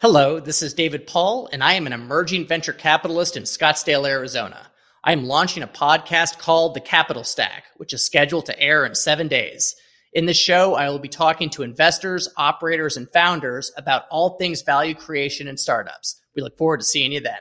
Hello, this is David Paul, and I am an emerging venture capitalist in Scottsdale, Arizona. I am launching a podcast called The Capital Stack, which is scheduled to air in seven days. In this show, I will be talking to investors, operators, and founders about all things value creation and startups. We look forward to seeing you then.